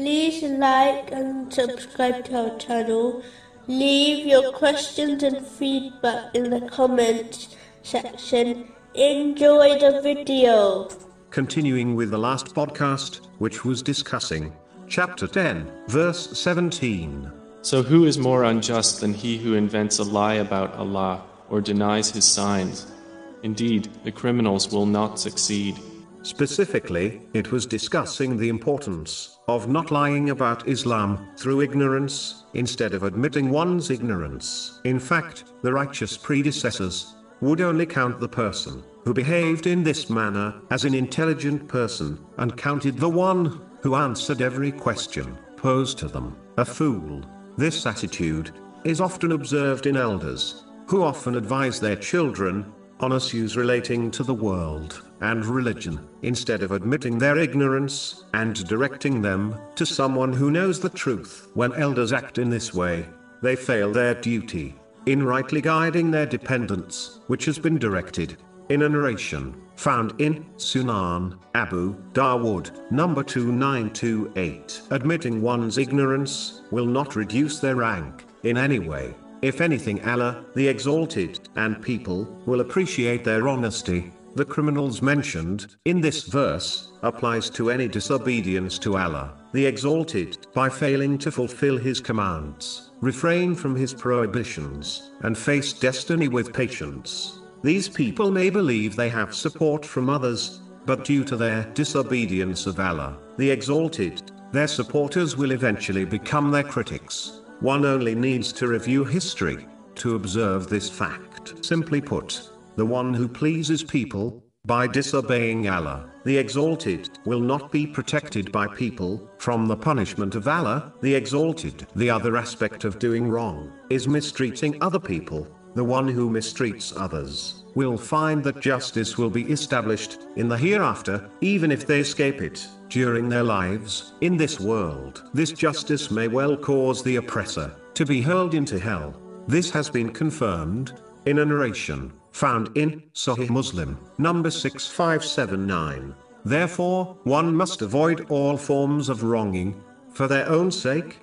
like and subscribe to our channel. Leave your questions and feedback in the comments section. Enjoy the video. Continuing with the last podcast, which was discussing chapter 10, verse 17. So who is more unjust than he who invents a lie about Allah or denies his signs? Indeed, the criminals will not succeed. Specifically, it was discussing the importance of not lying about Islam through ignorance, instead of admitting one's ignorance. In fact, the righteous predecessors would only count the person who behaved in this manner as an intelligent person, and counted the one who answered every question posed to them a fool. This attitude is often observed in elders, who often advise their children on issues relating to the world and religion, instead of admitting their ignorance and directing them to someone who knows the truth. When elders act in this way, they fail their duty in rightly guiding their dependents, which has been directed in a narration found in Sunan Abu Dawood, number 2928. Admitting one's ignorance will not reduce their rank in any way. If anything, Allah, the Exalted, and people will appreciate their honesty. The criminals mentioned in this verse applies to any disobedience to Allah, the Exalted, by failing to fulfill His commands, refrain from His prohibitions, and face destiny with patience. These people may believe they have support from others, but due to their disobedience of Allah, the Exalted, their supporters will eventually become their critics. One only needs to review history to observe this fact. Simply put, the one who pleases people by disobeying Allah, the Exalted, will not be protected by people from the punishment of Allah, the Exalted. The other aspect of doing wrong is mistreating other people. The one who mistreats others will find that justice will be established in the hereafter, even if they escape it during their lives in this world. This justice may well cause the oppressor to be hurled into hell. This has been confirmed in a narration found in Sahih Muslim, number 6579. Therefore, one must avoid all forms of wronging for their own sake